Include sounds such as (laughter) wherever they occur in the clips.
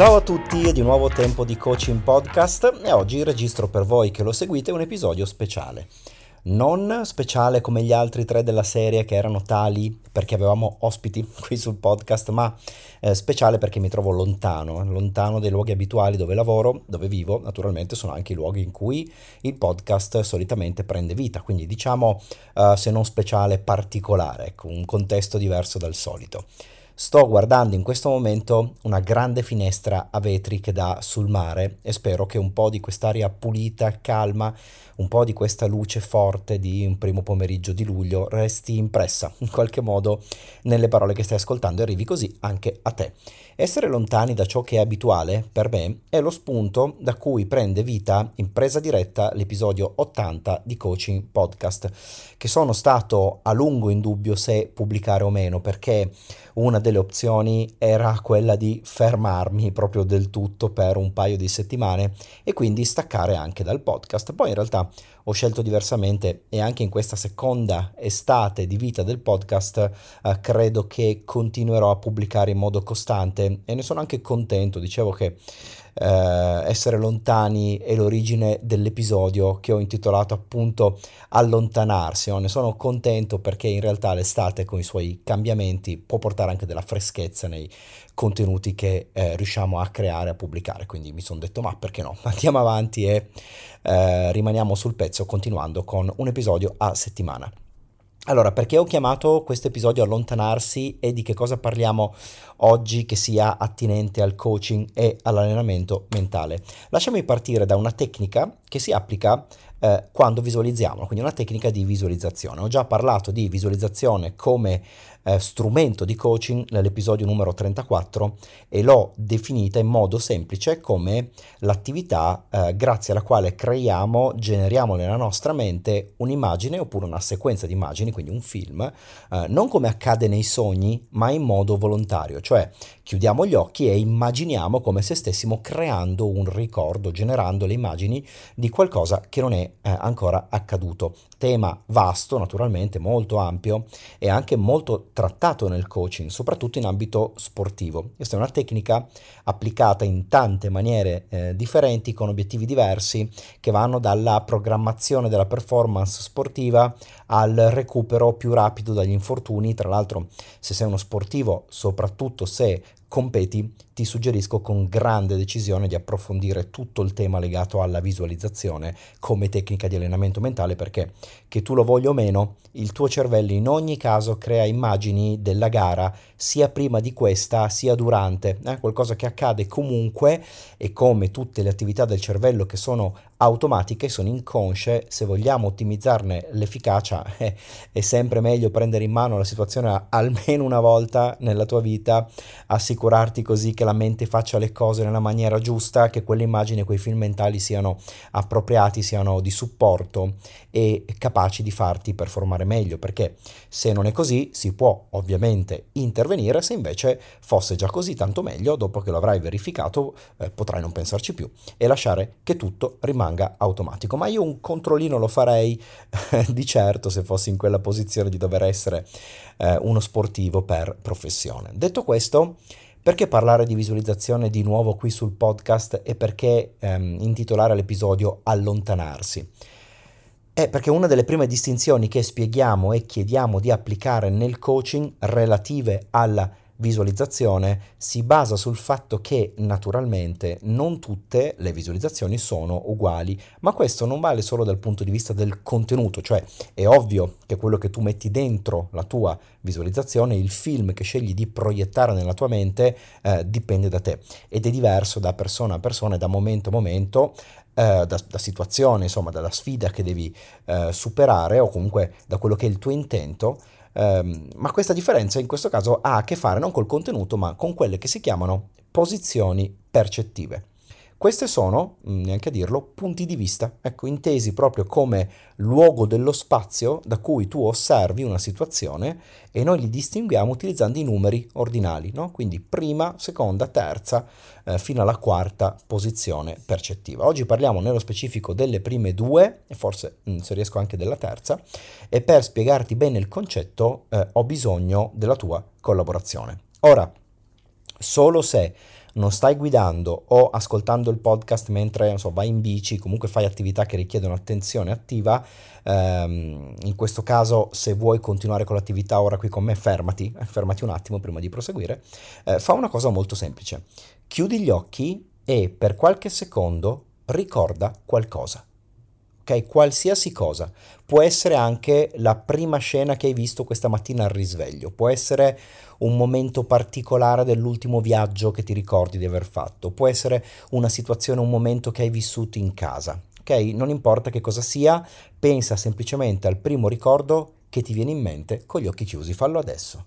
Ciao a tutti, è di nuovo tempo di Coaching Podcast e oggi registro per voi che lo seguite un episodio speciale. Non speciale come gli altri tre della serie che erano tali perché avevamo ospiti (laughs) qui sul podcast, ma eh, speciale perché mi trovo lontano, lontano dai luoghi abituali dove lavoro, dove vivo, naturalmente sono anche i luoghi in cui il podcast solitamente prende vita, quindi diciamo eh, se non speciale particolare, ecco, un contesto diverso dal solito. Sto guardando in questo momento una grande finestra a vetri che dà sul mare e spero che un po' di quest'aria pulita, calma, un po' di questa luce forte di un primo pomeriggio di luglio resti impressa (laughs) in qualche modo nelle parole che stai ascoltando e arrivi così anche a te. Essere lontani da ciò che è abituale per me è lo spunto da cui prende vita in presa diretta l'episodio 80 di Coaching Podcast, che sono stato a lungo in dubbio se pubblicare o meno perché una delle opzioni era quella di fermarmi proprio del tutto per un paio di settimane e quindi staccare anche dal podcast. Poi in realtà ho scelto diversamente e anche in questa seconda estate di vita del podcast eh, credo che continuerò a pubblicare in modo costante e ne sono anche contento. Dicevo che eh, essere lontani è l'origine dell'episodio che ho intitolato appunto allontanarsi. No? Ne sono contento perché in realtà l'estate con i suoi cambiamenti può portare anche della freschezza nei contenuti che eh, riusciamo a creare, a pubblicare. Quindi mi sono detto ma perché no? (laughs) Andiamo avanti e eh, rimaniamo sul pezzo continuando con un episodio a settimana. Allora, perché ho chiamato questo episodio Allontanarsi e di che cosa parliamo oggi che sia attinente al coaching e all'allenamento mentale? Lasciami partire da una tecnica che si applica eh, quando visualizziamo, quindi una tecnica di visualizzazione. Ho già parlato di visualizzazione come eh, strumento di coaching nell'episodio numero 34 e l'ho definita in modo semplice come l'attività eh, grazie alla quale creiamo, generiamo nella nostra mente un'immagine oppure una sequenza di immagini, quindi un film, eh, non come accade nei sogni, ma in modo volontario, cioè chiudiamo gli occhi e immaginiamo come se stessimo creando un ricordo, generando le immagini di qualcosa che non è eh, ancora accaduto. Tema vasto, naturalmente, molto ampio e anche molto trattato nel coaching, soprattutto in ambito sportivo. Questa è una tecnica applicata in tante maniere eh, differenti, con obiettivi diversi, che vanno dalla programmazione della performance sportiva al recupero più rapido dagli infortuni. Tra l'altro, se sei uno sportivo, soprattutto se competi, ti suggerisco con grande decisione di approfondire tutto il tema legato alla visualizzazione come tecnica di allenamento mentale perché che tu lo voglia o meno, il tuo cervello in ogni caso crea immagini della gara sia prima di questa sia durante, eh? qualcosa che accade comunque e come tutte le attività del cervello che sono automatiche, sono inconsce, se vogliamo ottimizzarne l'efficacia (laughs) eh, è sempre meglio prendere in mano la situazione almeno una volta nella tua vita, assicurarti così che la mente faccia le cose nella maniera giusta, che quelle immagini, quei film mentali siano appropriati, siano di supporto e capaci di farti performare meglio, perché se non è così si può ovviamente intervenire, se invece fosse già così tanto meglio, dopo che lo avrai verificato eh, potrai non pensarci più e lasciare che tutto rimanga rimanga automatico, ma io un controllino lo farei (laughs) di certo se fossi in quella posizione di dover essere eh, uno sportivo per professione. Detto questo, perché parlare di visualizzazione di nuovo qui sul podcast e perché ehm, intitolare l'episodio Allontanarsi? È perché una delle prime distinzioni che spieghiamo e chiediamo di applicare nel coaching relative alla visualizzazione si basa sul fatto che naturalmente non tutte le visualizzazioni sono uguali, ma questo non vale solo dal punto di vista del contenuto, cioè è ovvio che quello che tu metti dentro la tua visualizzazione, il film che scegli di proiettare nella tua mente eh, dipende da te ed è diverso da persona a persona da momento a momento eh, da, da, situazione, insomma, dalla sfida che devi eh, superare o comunque da quello che è il tuo intento Um, ma questa differenza in questo caso ha a che fare non col contenuto, ma con quelle che si chiamano posizioni percettive. Queste sono, mm, neanche a dirlo, punti di vista, ecco, intesi proprio come luogo dello spazio da cui tu osservi una situazione e noi li distinguiamo utilizzando i numeri ordinali, no? quindi prima, seconda, terza, eh, fino alla quarta posizione percettiva. Oggi parliamo nello specifico delle prime due, e forse mh, mm, se riesco anche della terza, e per spiegarti bene il concetto eh, ho bisogno della tua collaborazione. Ora, solo se non stai guidando o ascoltando il podcast mentre so, vai in bici, comunque fai attività che richiedono attenzione attiva, ehm, in questo caso se vuoi continuare con l'attività ora qui con me fermati, (laughs) fermati un attimo prima di proseguire, eh, fa una cosa molto semplice, chiudi gli occhi e per qualche secondo ricorda qualcosa Qualsiasi cosa. Può essere anche la prima scena che hai visto questa mattina al risveglio, può essere un momento particolare dell'ultimo viaggio che ti ricordi di aver fatto, può essere una situazione, un momento che hai vissuto in casa, ok? Non importa che cosa sia, pensa semplicemente al primo ricordo che ti viene in mente con gli occhi chiusi. Fallo adesso.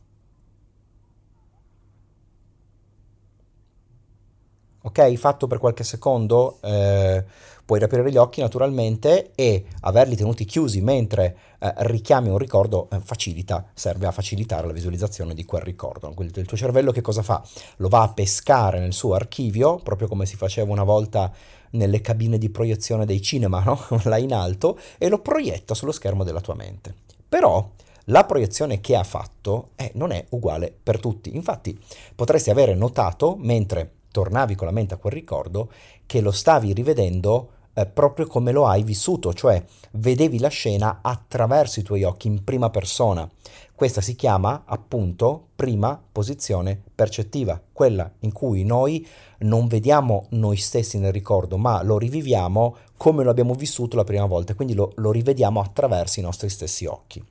Ok, fatto per qualche secondo, eh, puoi riaprire gli occhi naturalmente e averli tenuti chiusi mentre eh, richiami un ricordo eh, facilita, serve a facilitare la visualizzazione di quel ricordo. Quindi il tuo cervello che cosa fa? Lo va a pescare nel suo archivio, proprio come si faceva una volta nelle cabine di proiezione dei cinema, no? (laughs) là in alto, e lo proietta sullo schermo della tua mente. Però la proiezione che ha fatto eh, non è uguale per tutti. Infatti potresti avere notato, mentre tornavi con la mente a quel ricordo, che lo stavi rivedendo eh, proprio come lo hai vissuto, cioè vedevi la scena attraverso i tuoi occhi in prima persona. Questa si chiama appunto prima posizione percettiva, quella in cui noi non vediamo noi stessi nel ricordo, ma lo riviviamo come lo abbiamo vissuto la prima volta, quindi lo, lo rivediamo attraverso i nostri stessi occhi.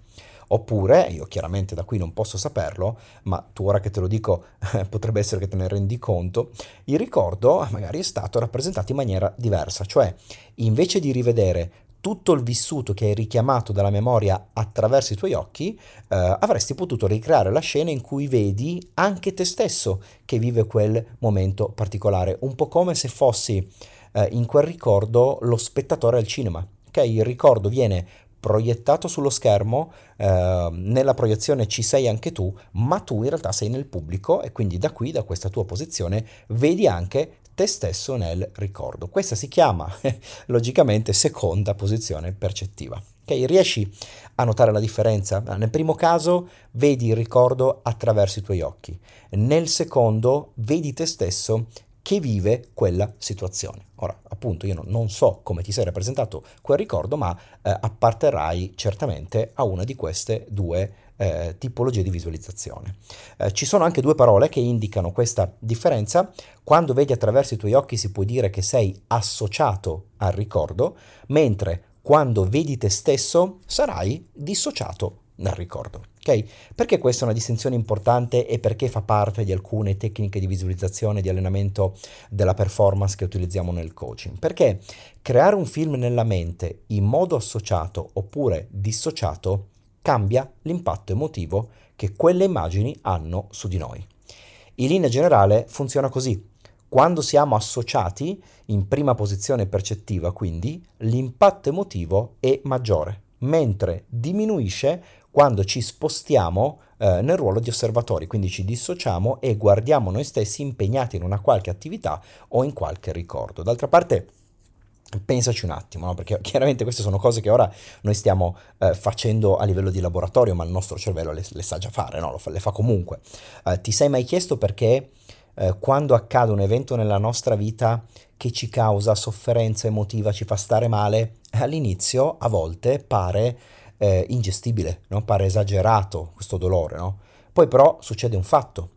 Oppure, io chiaramente da qui non posso saperlo, ma tu ora che te lo dico (laughs) potrebbe essere che te ne rendi conto, il ricordo magari è stato rappresentato in maniera diversa, cioè invece di rivedere tutto il vissuto che hai richiamato dalla memoria attraverso i tuoi occhi, eh, avresti potuto ricreare la scena in cui vedi anche te stesso che vive quel momento particolare, un po' come se fossi eh, in quel ricordo lo spettatore al cinema. Okay? Il ricordo viene proiettato sullo schermo, eh, nella proiezione ci sei anche tu, ma tu in realtà sei nel pubblico e quindi da qui, da questa tua posizione, vedi anche te stesso nel ricordo. Questa si chiama (laughs) logicamente seconda posizione percettiva. Okay? Riesci a notare la differenza? Nel primo caso vedi il ricordo attraverso i tuoi occhi, nel secondo vedi te stesso che vive quella situazione. Ora, appunto, io non so come ti sei rappresentato quel ricordo, ma eh, apparterrai certamente a una di queste due eh, tipologie di visualizzazione. Eh, ci sono anche due parole che indicano questa differenza. Quando vedi attraverso i tuoi occhi si può dire che sei associato al ricordo, mentre quando vedi te stesso sarai dissociato dal ricordo. Okay? Perché questa è una distinzione importante e perché fa parte di alcune tecniche di visualizzazione e di allenamento della performance che utilizziamo nel coaching? Perché creare un film nella mente in modo associato oppure dissociato cambia l'impatto emotivo che quelle immagini hanno su di noi. In linea generale funziona così. Quando siamo associati in prima posizione percettiva, quindi, l'impatto emotivo è maggiore, mentre diminuisce quando ci spostiamo eh, nel ruolo di osservatori, quindi ci dissociamo e guardiamo noi stessi impegnati in una qualche attività o in qualche ricordo. D'altra parte, Pensaci un attimo, no? perché chiaramente queste sono cose che ora noi stiamo eh, facendo a livello di laboratorio, ma il nostro cervello le, le sa già fare, no? fa, le fa comunque. Eh, ti sei mai chiesto perché eh, quando accade un evento nella nostra vita che ci causa sofferenza emotiva, ci fa stare male, all'inizio a volte pare eh, ingestibile, no? pare esagerato questo dolore, no? Poi però succede un fatto,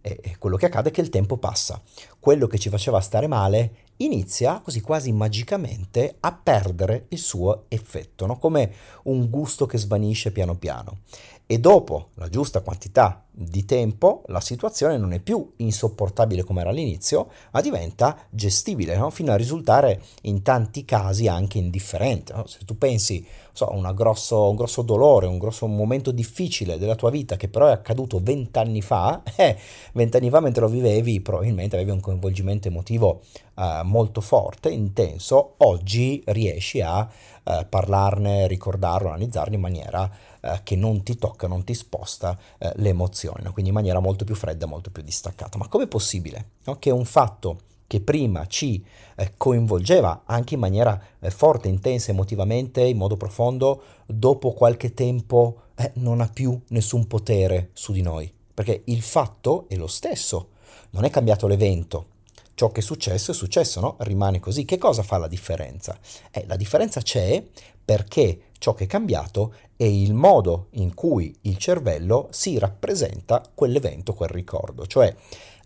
e quello che accade è che il tempo passa. Quello che ci faceva stare male inizia così quasi magicamente a perdere il suo effetto, no? come un gusto che svanisce piano piano. E dopo la giusta quantità di tempo la situazione non è più insopportabile come era all'inizio, ma diventa gestibile, no? fino a risultare in tanti casi anche indifferente. No? Se tu pensi so, a un grosso dolore, un grosso momento difficile della tua vita che però è accaduto vent'anni fa, (laughs) eh, vent'anni fa mentre lo vivevi probabilmente avevi un coinvolgimento emotivo eh, molto forte, intenso, oggi riesci a eh, parlarne, ricordarlo, analizzarlo in maniera eh, che non ti tocca, non ti sposta eh, le no? quindi in maniera molto più fredda, molto più distaccata. Ma com'è possibile no? che un fatto che prima ci eh, coinvolgeva anche in maniera eh, forte, intensa emotivamente, in modo profondo, dopo qualche tempo eh, non ha più nessun potere su di noi, perché il fatto è lo stesso, non è cambiato l'evento, ciò che è successo è successo, no? Rimane così. Che cosa fa la differenza? Eh, la differenza c'è perché ciò che è cambiato è il modo in cui il cervello si rappresenta quell'evento, quel ricordo, cioè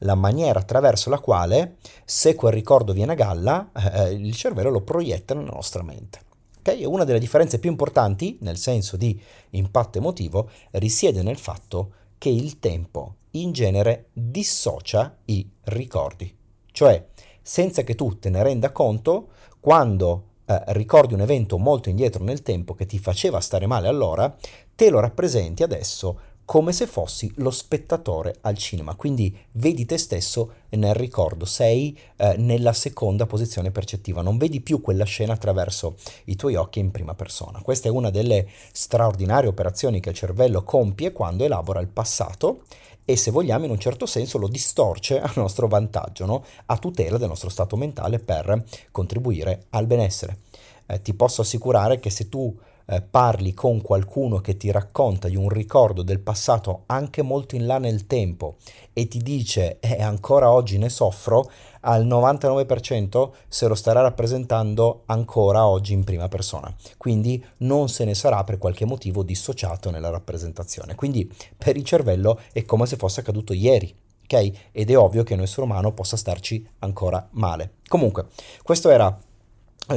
la maniera attraverso la quale, se quel ricordo viene a galla, eh, il cervello lo proietta nella nostra mente. Okay? Una delle differenze più importanti, nel senso di impatto emotivo, risiede nel fatto che il tempo in genere dissocia i ricordi. Cioè, senza che tu te ne renda conto, quando eh, ricordi un evento molto indietro nel tempo che ti faceva stare male allora, te lo rappresenti adesso come se fossi lo spettatore al cinema, quindi vedi te stesso nel ricordo, sei eh, nella seconda posizione percettiva, non vedi più quella scena attraverso i tuoi occhi in prima persona. Questa è una delle straordinarie operazioni che il cervello compie quando elabora il passato e se vogliamo in un certo senso lo distorce a nostro vantaggio, no? a tutela del nostro stato mentale per contribuire al benessere. Eh, ti posso assicurare che se tu eh, parli con qualcuno che ti racconta di un ricordo del passato anche molto in là nel tempo e ti dice eh, ancora oggi ne soffro, al 99% se lo starà rappresentando ancora oggi in prima persona. Quindi non se ne sarà per qualche motivo dissociato nella rappresentazione. Quindi per il cervello è come se fosse accaduto ieri. ok? Ed è ovvio che un essere umano possa starci ancora male. Comunque, questo era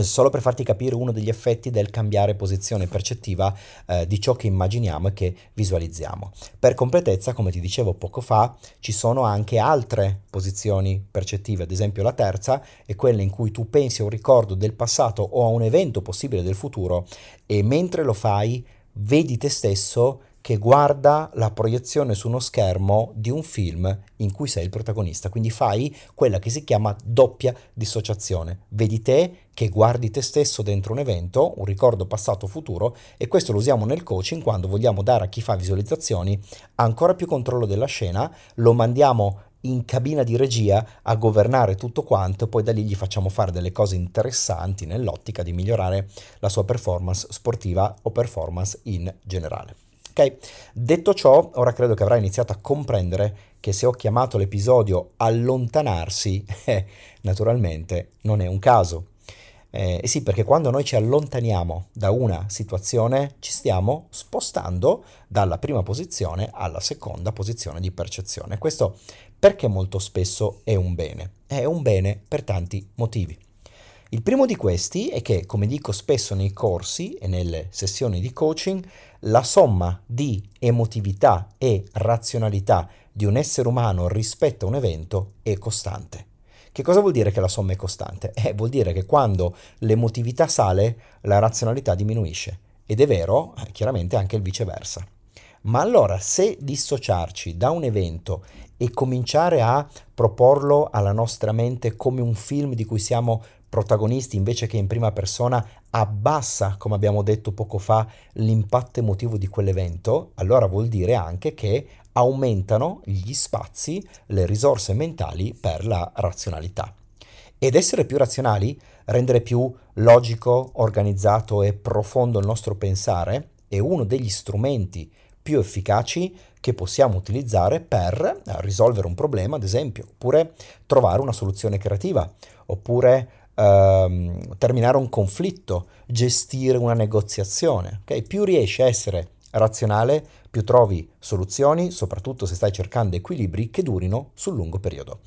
solo per farti capire uno degli effetti del cambiare posizione percettiva eh, di ciò che immaginiamo e che visualizziamo. Per completezza, come ti dicevo poco fa, ci sono anche altre posizioni percettive, ad esempio la terza è quella in cui tu pensi a un ricordo del passato o a un evento possibile del futuro e mentre lo fai vedi te stesso che guarda la proiezione su uno schermo di un film in cui sei il protagonista. Quindi fai quella che si chiama doppia dissociazione. Vedi te che guardi te stesso dentro un evento, un ricordo passato o futuro, e questo lo usiamo nel coaching quando vogliamo dare a chi fa visualizzazioni ancora più controllo della scena, lo mandiamo in cabina di regia a governare tutto quanto poi da lì gli facciamo fare delle cose interessanti nell'ottica di migliorare la sua performance sportiva o performance in generale. Ok? Detto ciò, ora credo che avrai iniziato a comprendere che se ho chiamato l'episodio allontanarsi, (laughs) eh, naturalmente non è un caso. Eh, sì, perché quando noi ci allontaniamo da una situazione ci stiamo spostando dalla prima posizione alla seconda posizione di percezione. Questo perché molto spesso è un bene. È un bene per tanti motivi. Il primo di questi è che, come dico spesso nei corsi e nelle sessioni di coaching, la somma di emotività e razionalità di un essere umano rispetto a un evento è costante. Che cosa vuol dire che la somma è costante? (laughs) Eh, vuol dire che quando l'emotività sale, la razionalità diminuisce. Ed è vero, eh, chiaramente, anche il viceversa. Ma allora, se dissociarci da un evento e cominciare a proporlo alla nostra mente come un film di cui siamo protagonisti invece che in prima persona abbassa, come abbiamo detto poco fa, l'impatto emotivo di quell'evento, allora vuol dire anche che aumentano gli spazi, le risorse mentali per la razionalità. Ed essere più razionali, rendere più logico, organizzato e profondo il nostro pensare è uno degli strumenti più efficaci che possiamo utilizzare per risolvere un problema, ad esempio, oppure trovare una soluzione creativa, oppure ehm, terminare un conflitto, gestire una negoziazione. Okay? Più riesci a essere razionale, più trovi soluzioni, soprattutto se stai cercando equilibri che durino sul lungo periodo.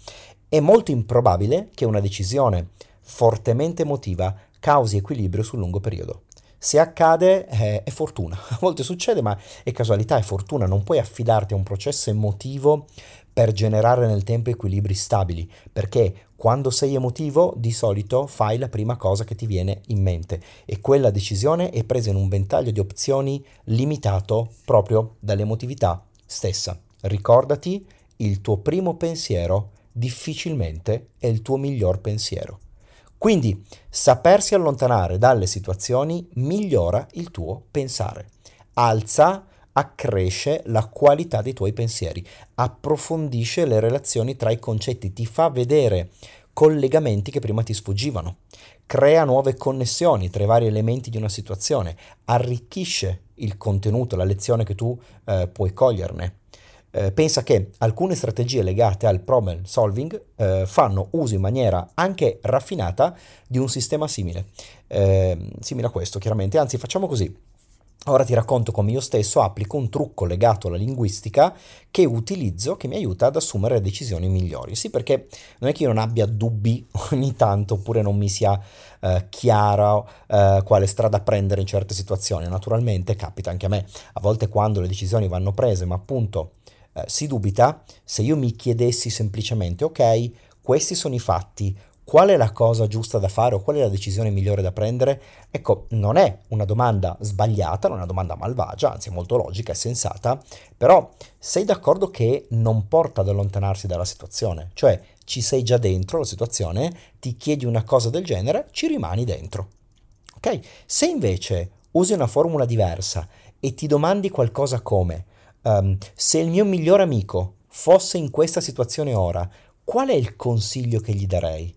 È molto improbabile che una decisione fortemente emotiva causi equilibrio sul lungo periodo. Se accade eh, è fortuna, (laughs) a volte succede ma è casualità, è fortuna, non puoi affidarti a un processo emotivo per generare nel tempo equilibri stabili, perché quando sei emotivo di solito fai la prima cosa che ti viene in mente e quella decisione è presa in un ventaglio di opzioni limitato proprio dall'emotività stessa. Ricordati, il tuo primo pensiero difficilmente è il tuo miglior pensiero. Quindi sapersi allontanare dalle situazioni migliora il tuo pensare, alza accresce la qualità dei tuoi pensieri, approfondisce le relazioni tra i concetti, ti fa vedere collegamenti che prima ti sfuggivano, crea nuove connessioni tra i vari elementi di una situazione, arricchisce il contenuto, la lezione che tu eh, puoi coglierne. eh, pensa che alcune strategie legate al problem solving eh, fanno uso in maniera anche raffinata di un sistema simile, eh, simile a questo chiaramente, anzi facciamo così. Ora ti racconto come io stesso applico un trucco legato alla linguistica che utilizzo, che mi aiuta ad assumere decisioni migliori. Sì, perché non è che io non abbia dubbi (laughs) ogni tanto oppure non mi sia eh, chiara eh, quale strada prendere in certe situazioni. Naturalmente capita anche a me, a volte quando le decisioni vanno prese, ma appunto eh, si dubita, se io mi chiedessi semplicemente, ok, questi sono i fatti, qual è la cosa giusta da fare o qual è la decisione migliore da prendere? Ecco, non è una domanda sbagliata, non è una domanda malvagia, anzi è molto logica e sensata, però sei d'accordo che non porta ad allontanarsi dalla situazione, cioè ci sei già dentro la situazione, ti chiedi una cosa del genere, ci rimani dentro. Ok? Se invece usi una formula diversa e ti domandi qualcosa come um, se il mio migliore amico fosse in questa situazione ora, qual è il consiglio che gli darei?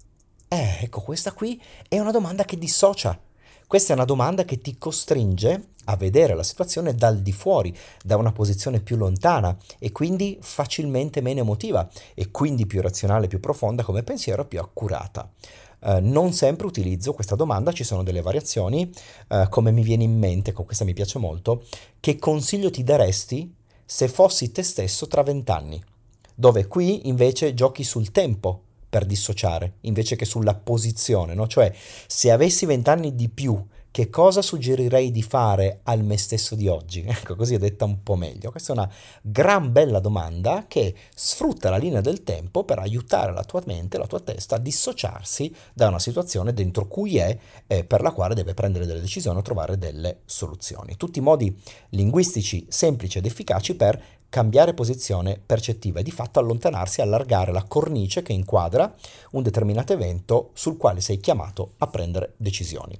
Eh, ecco, questa qui è una domanda che dissocia. Questa è una domanda che ti costringe a vedere la situazione dal di fuori, da una posizione più lontana e quindi facilmente meno emotiva e quindi più razionale, più profonda come pensiero, più accurata. Uh, non sempre utilizzo questa domanda, ci sono delle variazioni, uh, come mi viene in mente, con questa mi piace molto, che consiglio ti daresti se fossi te stesso tra vent'anni? Dove qui invece giochi sul tempo, per dissociare, invece che sulla posizione, no? Cioè, se avessi vent'anni di più, che cosa suggerirei di fare al me stesso di oggi? (laughs) Ecco, così è detta un po' meglio. Questa è una gran bella domanda che sfrutta la linea del tempo per aiutare la tua mente, la tua testa a dissociarsi da una situazione dentro cui è e per la quale deve prendere delle decisioni o trovare delle soluzioni. Tutti i modi linguistici semplici ed efficaci per cambiare posizione percettiva e di fatto allontanarsi allargare la cornice che inquadra un determinato evento sul quale sei chiamato a prendere decisioni.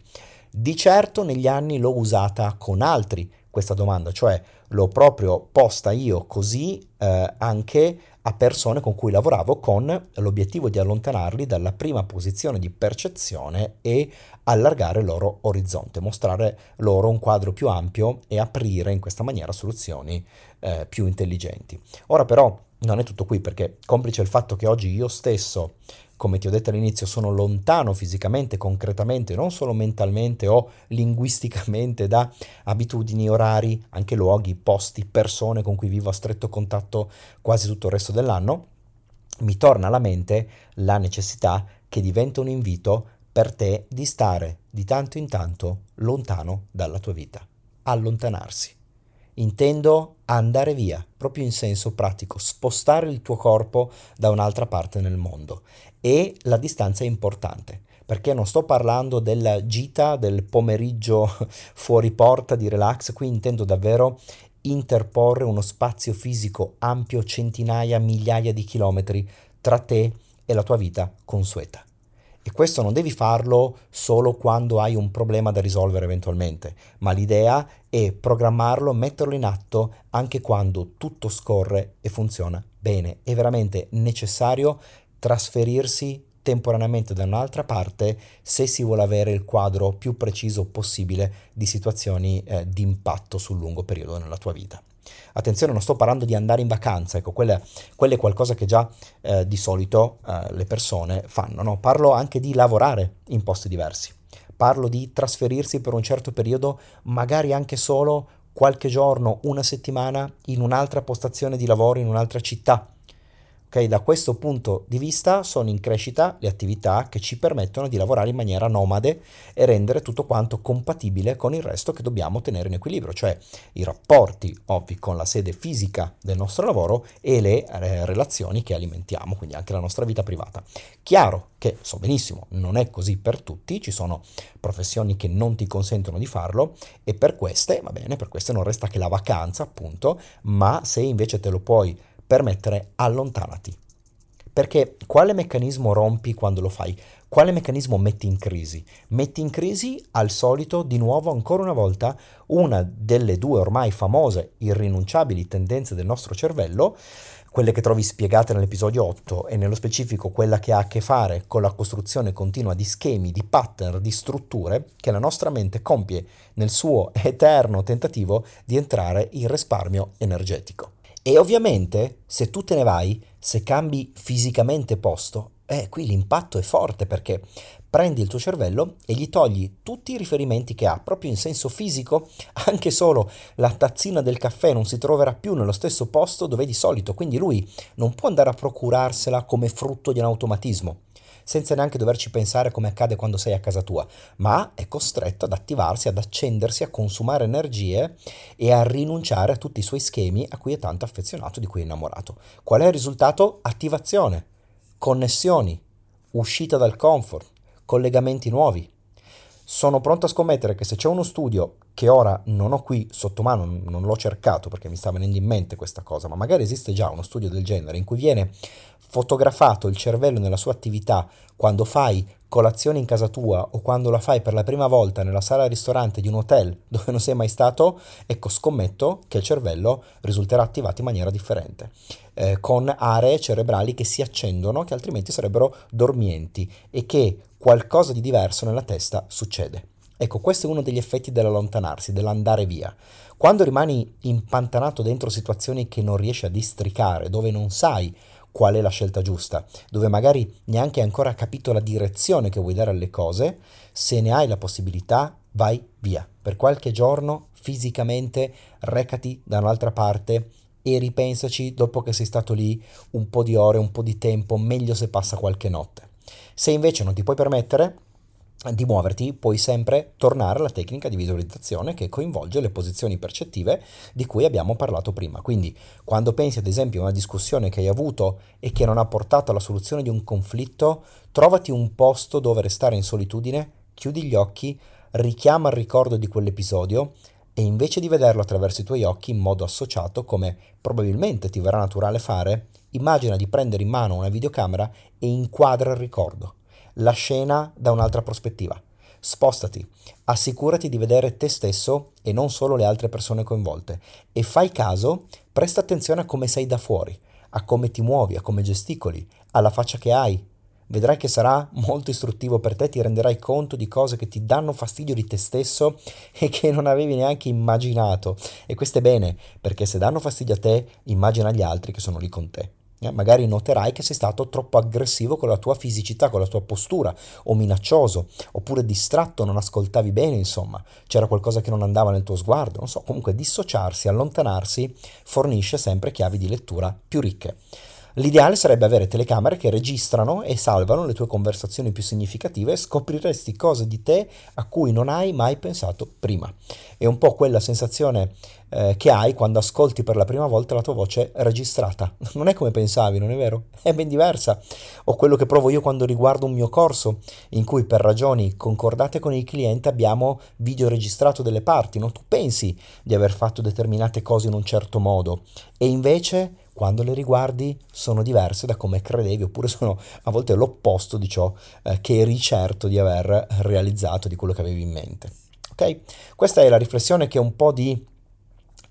Di certo negli anni l'ho usata con altri questa domanda, cioè l'ho proprio posta io così eh, anche a persone con cui lavoravo con l'obiettivo di allontanarli dalla prima posizione di percezione e allargare il loro orizzonte, mostrare loro un quadro più ampio e aprire in questa maniera soluzioni eh, più intelligenti. Ora però non è tutto qui perché complice il fatto che oggi io stesso come ti ho detto all'inizio, sono lontano fisicamente, concretamente, non solo mentalmente o linguisticamente da abitudini, orari, anche luoghi, posti, persone con cui vivo a stretto contatto quasi tutto il resto dell'anno, mi torna alla mente la necessità che diventa un invito per te di stare di tanto in tanto lontano dalla tua vita, allontanarsi. Intendo andare via, proprio in senso pratico, spostare il tuo corpo da un'altra parte nel mondo. E la distanza è importante, perché non sto parlando della gita del pomeriggio (laughs) fuori porta di relax, qui intendo davvero interporre uno spazio fisico ampio centinaia, migliaia di chilometri tra te e la tua vita consueta. E questo non devi farlo solo quando hai un problema da risolvere eventualmente, ma l'idea è programmarlo, metterlo in atto anche quando tutto scorre e funziona bene. È veramente necessario trasferirsi temporaneamente da un'altra parte se si vuole avere il quadro più preciso possibile di situazioni eh, di impatto sul lungo periodo nella tua vita. Attenzione, non sto parlando di andare in vacanza, ecco, quella, quella è qualcosa che già eh, di solito eh, le persone fanno, no? Parlo anche di lavorare in posti diversi, parlo di trasferirsi per un certo periodo, magari anche solo qualche giorno, una settimana, in un'altra postazione di lavoro, in un'altra città Okay, da questo punto di vista sono in crescita le attività che ci permettono di lavorare in maniera nomade e rendere tutto quanto compatibile con il resto che dobbiamo tenere in equilibrio, cioè i rapporti ovvi con la sede fisica del nostro lavoro e le eh, relazioni che alimentiamo, quindi anche la nostra vita privata. Chiaro che so benissimo, non è così per tutti, ci sono professioni che non ti consentono di farlo e per queste, va bene, per queste non resta che la vacanza, appunto, ma se invece te lo puoi permettere allontanati. Perché quale meccanismo rompi quando lo fai? Quale meccanismo metti in crisi? Metti in crisi al solito, di nuovo, ancora una volta, una delle due ormai famose, irrinunciabili tendenze del nostro cervello, quelle che trovi spiegate nell'episodio 8 e nello specifico quella che ha a che fare con la costruzione continua di schemi, di pattern, di strutture che la nostra mente compie nel suo eterno tentativo di entrare in risparmio energetico. E ovviamente se tu te ne vai, se cambi fisicamente posto, eh, qui l'impatto è forte perché prendi il tuo cervello e gli togli tutti i riferimenti che ha, proprio in senso fisico, (laughs) anche solo la tazzina del caffè non si troverà più nello stesso posto dove è di solito, quindi lui non può andare a procurarsela come frutto di un automatismo senza neanche doverci pensare come accade quando sei a casa tua, ma è costretto ad attivarsi, ad accendersi, a consumare energie e a rinunciare a tutti i suoi schemi a cui è tanto affezionato, di cui è innamorato. Qual è il risultato? Attivazione, connessioni, uscita dal comfort, collegamenti nuovi. Sono pronto a scommettere che se c'è uno studio che ora non ho qui sotto mano, non l'ho cercato perché mi sta venendo in mente questa cosa, ma magari esiste già uno studio del genere in cui viene fotografato il cervello nella sua attività quando fai colazione in casa tua o quando la fai per la prima volta nella sala ristorante di un hotel dove non sei mai stato, ecco scommetto che il cervello risulterà attivato in maniera differente, eh, con aree cerebrali che si accendono che altrimenti sarebbero dormienti e che qualcosa di diverso nella testa succede. Ecco, questo è uno degli effetti dell'allontanarsi, dell'andare via. Quando rimani impantanato dentro situazioni che non riesci a districare, dove non sai qual è la scelta giusta, dove magari neanche hai ancora capito la direzione che vuoi dare alle cose, se ne hai la possibilità, vai via. Per qualche giorno fisicamente recati da un'altra parte e ripensaci dopo che sei stato lì un po' di ore, un po' di tempo, meglio se passa qualche notte. Se invece non ti puoi permettere di muoverti, puoi sempre tornare alla tecnica di visualizzazione che coinvolge le posizioni percettive di cui abbiamo parlato prima. Quindi, quando pensi ad esempio a una discussione che hai avuto e che non ha portato alla soluzione di un conflitto, trovati un posto dove restare in solitudine, chiudi gli occhi, richiama il ricordo di quell'episodio e invece di vederlo attraverso i tuoi occhi in modo associato, come probabilmente ti verrà naturale fare, immagina di prendere in mano una videocamera e inquadra il ricordo, la scena da un'altra prospettiva. Spostati, assicurati di vedere te stesso e non solo le altre persone coinvolte e fai caso, presta attenzione a come sei da fuori, a come ti muovi, a come gesticoli, alla faccia che hai. Vedrai che sarà molto istruttivo per te, ti renderai conto di cose che ti danno fastidio di te stesso (laughs) e che non avevi neanche immaginato. E questo è bene, perché se danno fastidio a te, immagina gli altri che sono lì con te. Eh, magari noterai che sei stato troppo aggressivo con la tua fisicità, con la tua postura, o minaccioso, oppure distratto, non ascoltavi bene, insomma, c'era qualcosa che non andava nel tuo sguardo, non so, comunque dissociarsi, allontanarsi fornisce sempre chiavi di lettura più ricche. L'ideale sarebbe avere telecamere che registrano e salvano le tue conversazioni più significative e scopriresti cose di te a cui non hai mai pensato prima. È un po' quella sensazione eh, che hai quando ascolti per la prima volta la tua voce registrata. (laughs) Non è come pensavi, non è vero? È ben diversa. O quello che provo io quando riguardo un mio corso, in cui per ragioni concordate con il cliente abbiamo video registrato delle parti, no? Tu pensi di aver fatto determinate cose in un certo modo e invece quando le riguardi sono diverse da come credevi, oppure sono a volte l'opposto di ciò eh, che eri certo di aver realizzato, di quello che avevi in mente. Ok? Questa è la riflessione che un po' di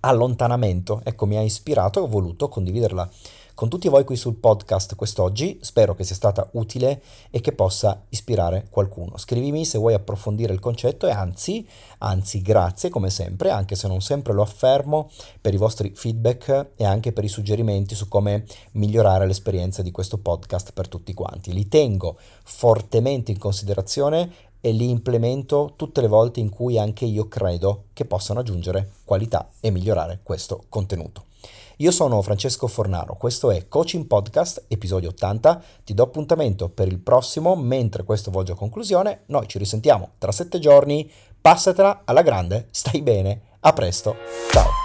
allontanamento, ecco, mi ha ispirato e ho voluto condividerla con tutti voi qui sul podcast quest'oggi. Spero che sia stata utile e che possa ispirare qualcuno. Scrivimi se vuoi approfondire il concetto e anzi, anzi, grazie come sempre, anche se non sempre lo affermo, per i vostri feedback e anche per i suggerimenti su come migliorare l'esperienza di questo podcast per tutti quanti. Li tengo fortemente in considerazione e li implemento tutte le volte in cui anche io credo che possano aggiungere qualità e migliorare questo contenuto. Io sono Francesco Fornaro, questo è Coaching Podcast, episodio 80. Ti do appuntamento per il prossimo, mentre questo volge a conclusione. Noi ci risentiamo tra sette giorni. Passatela alla grande, stai bene, a presto, ciao!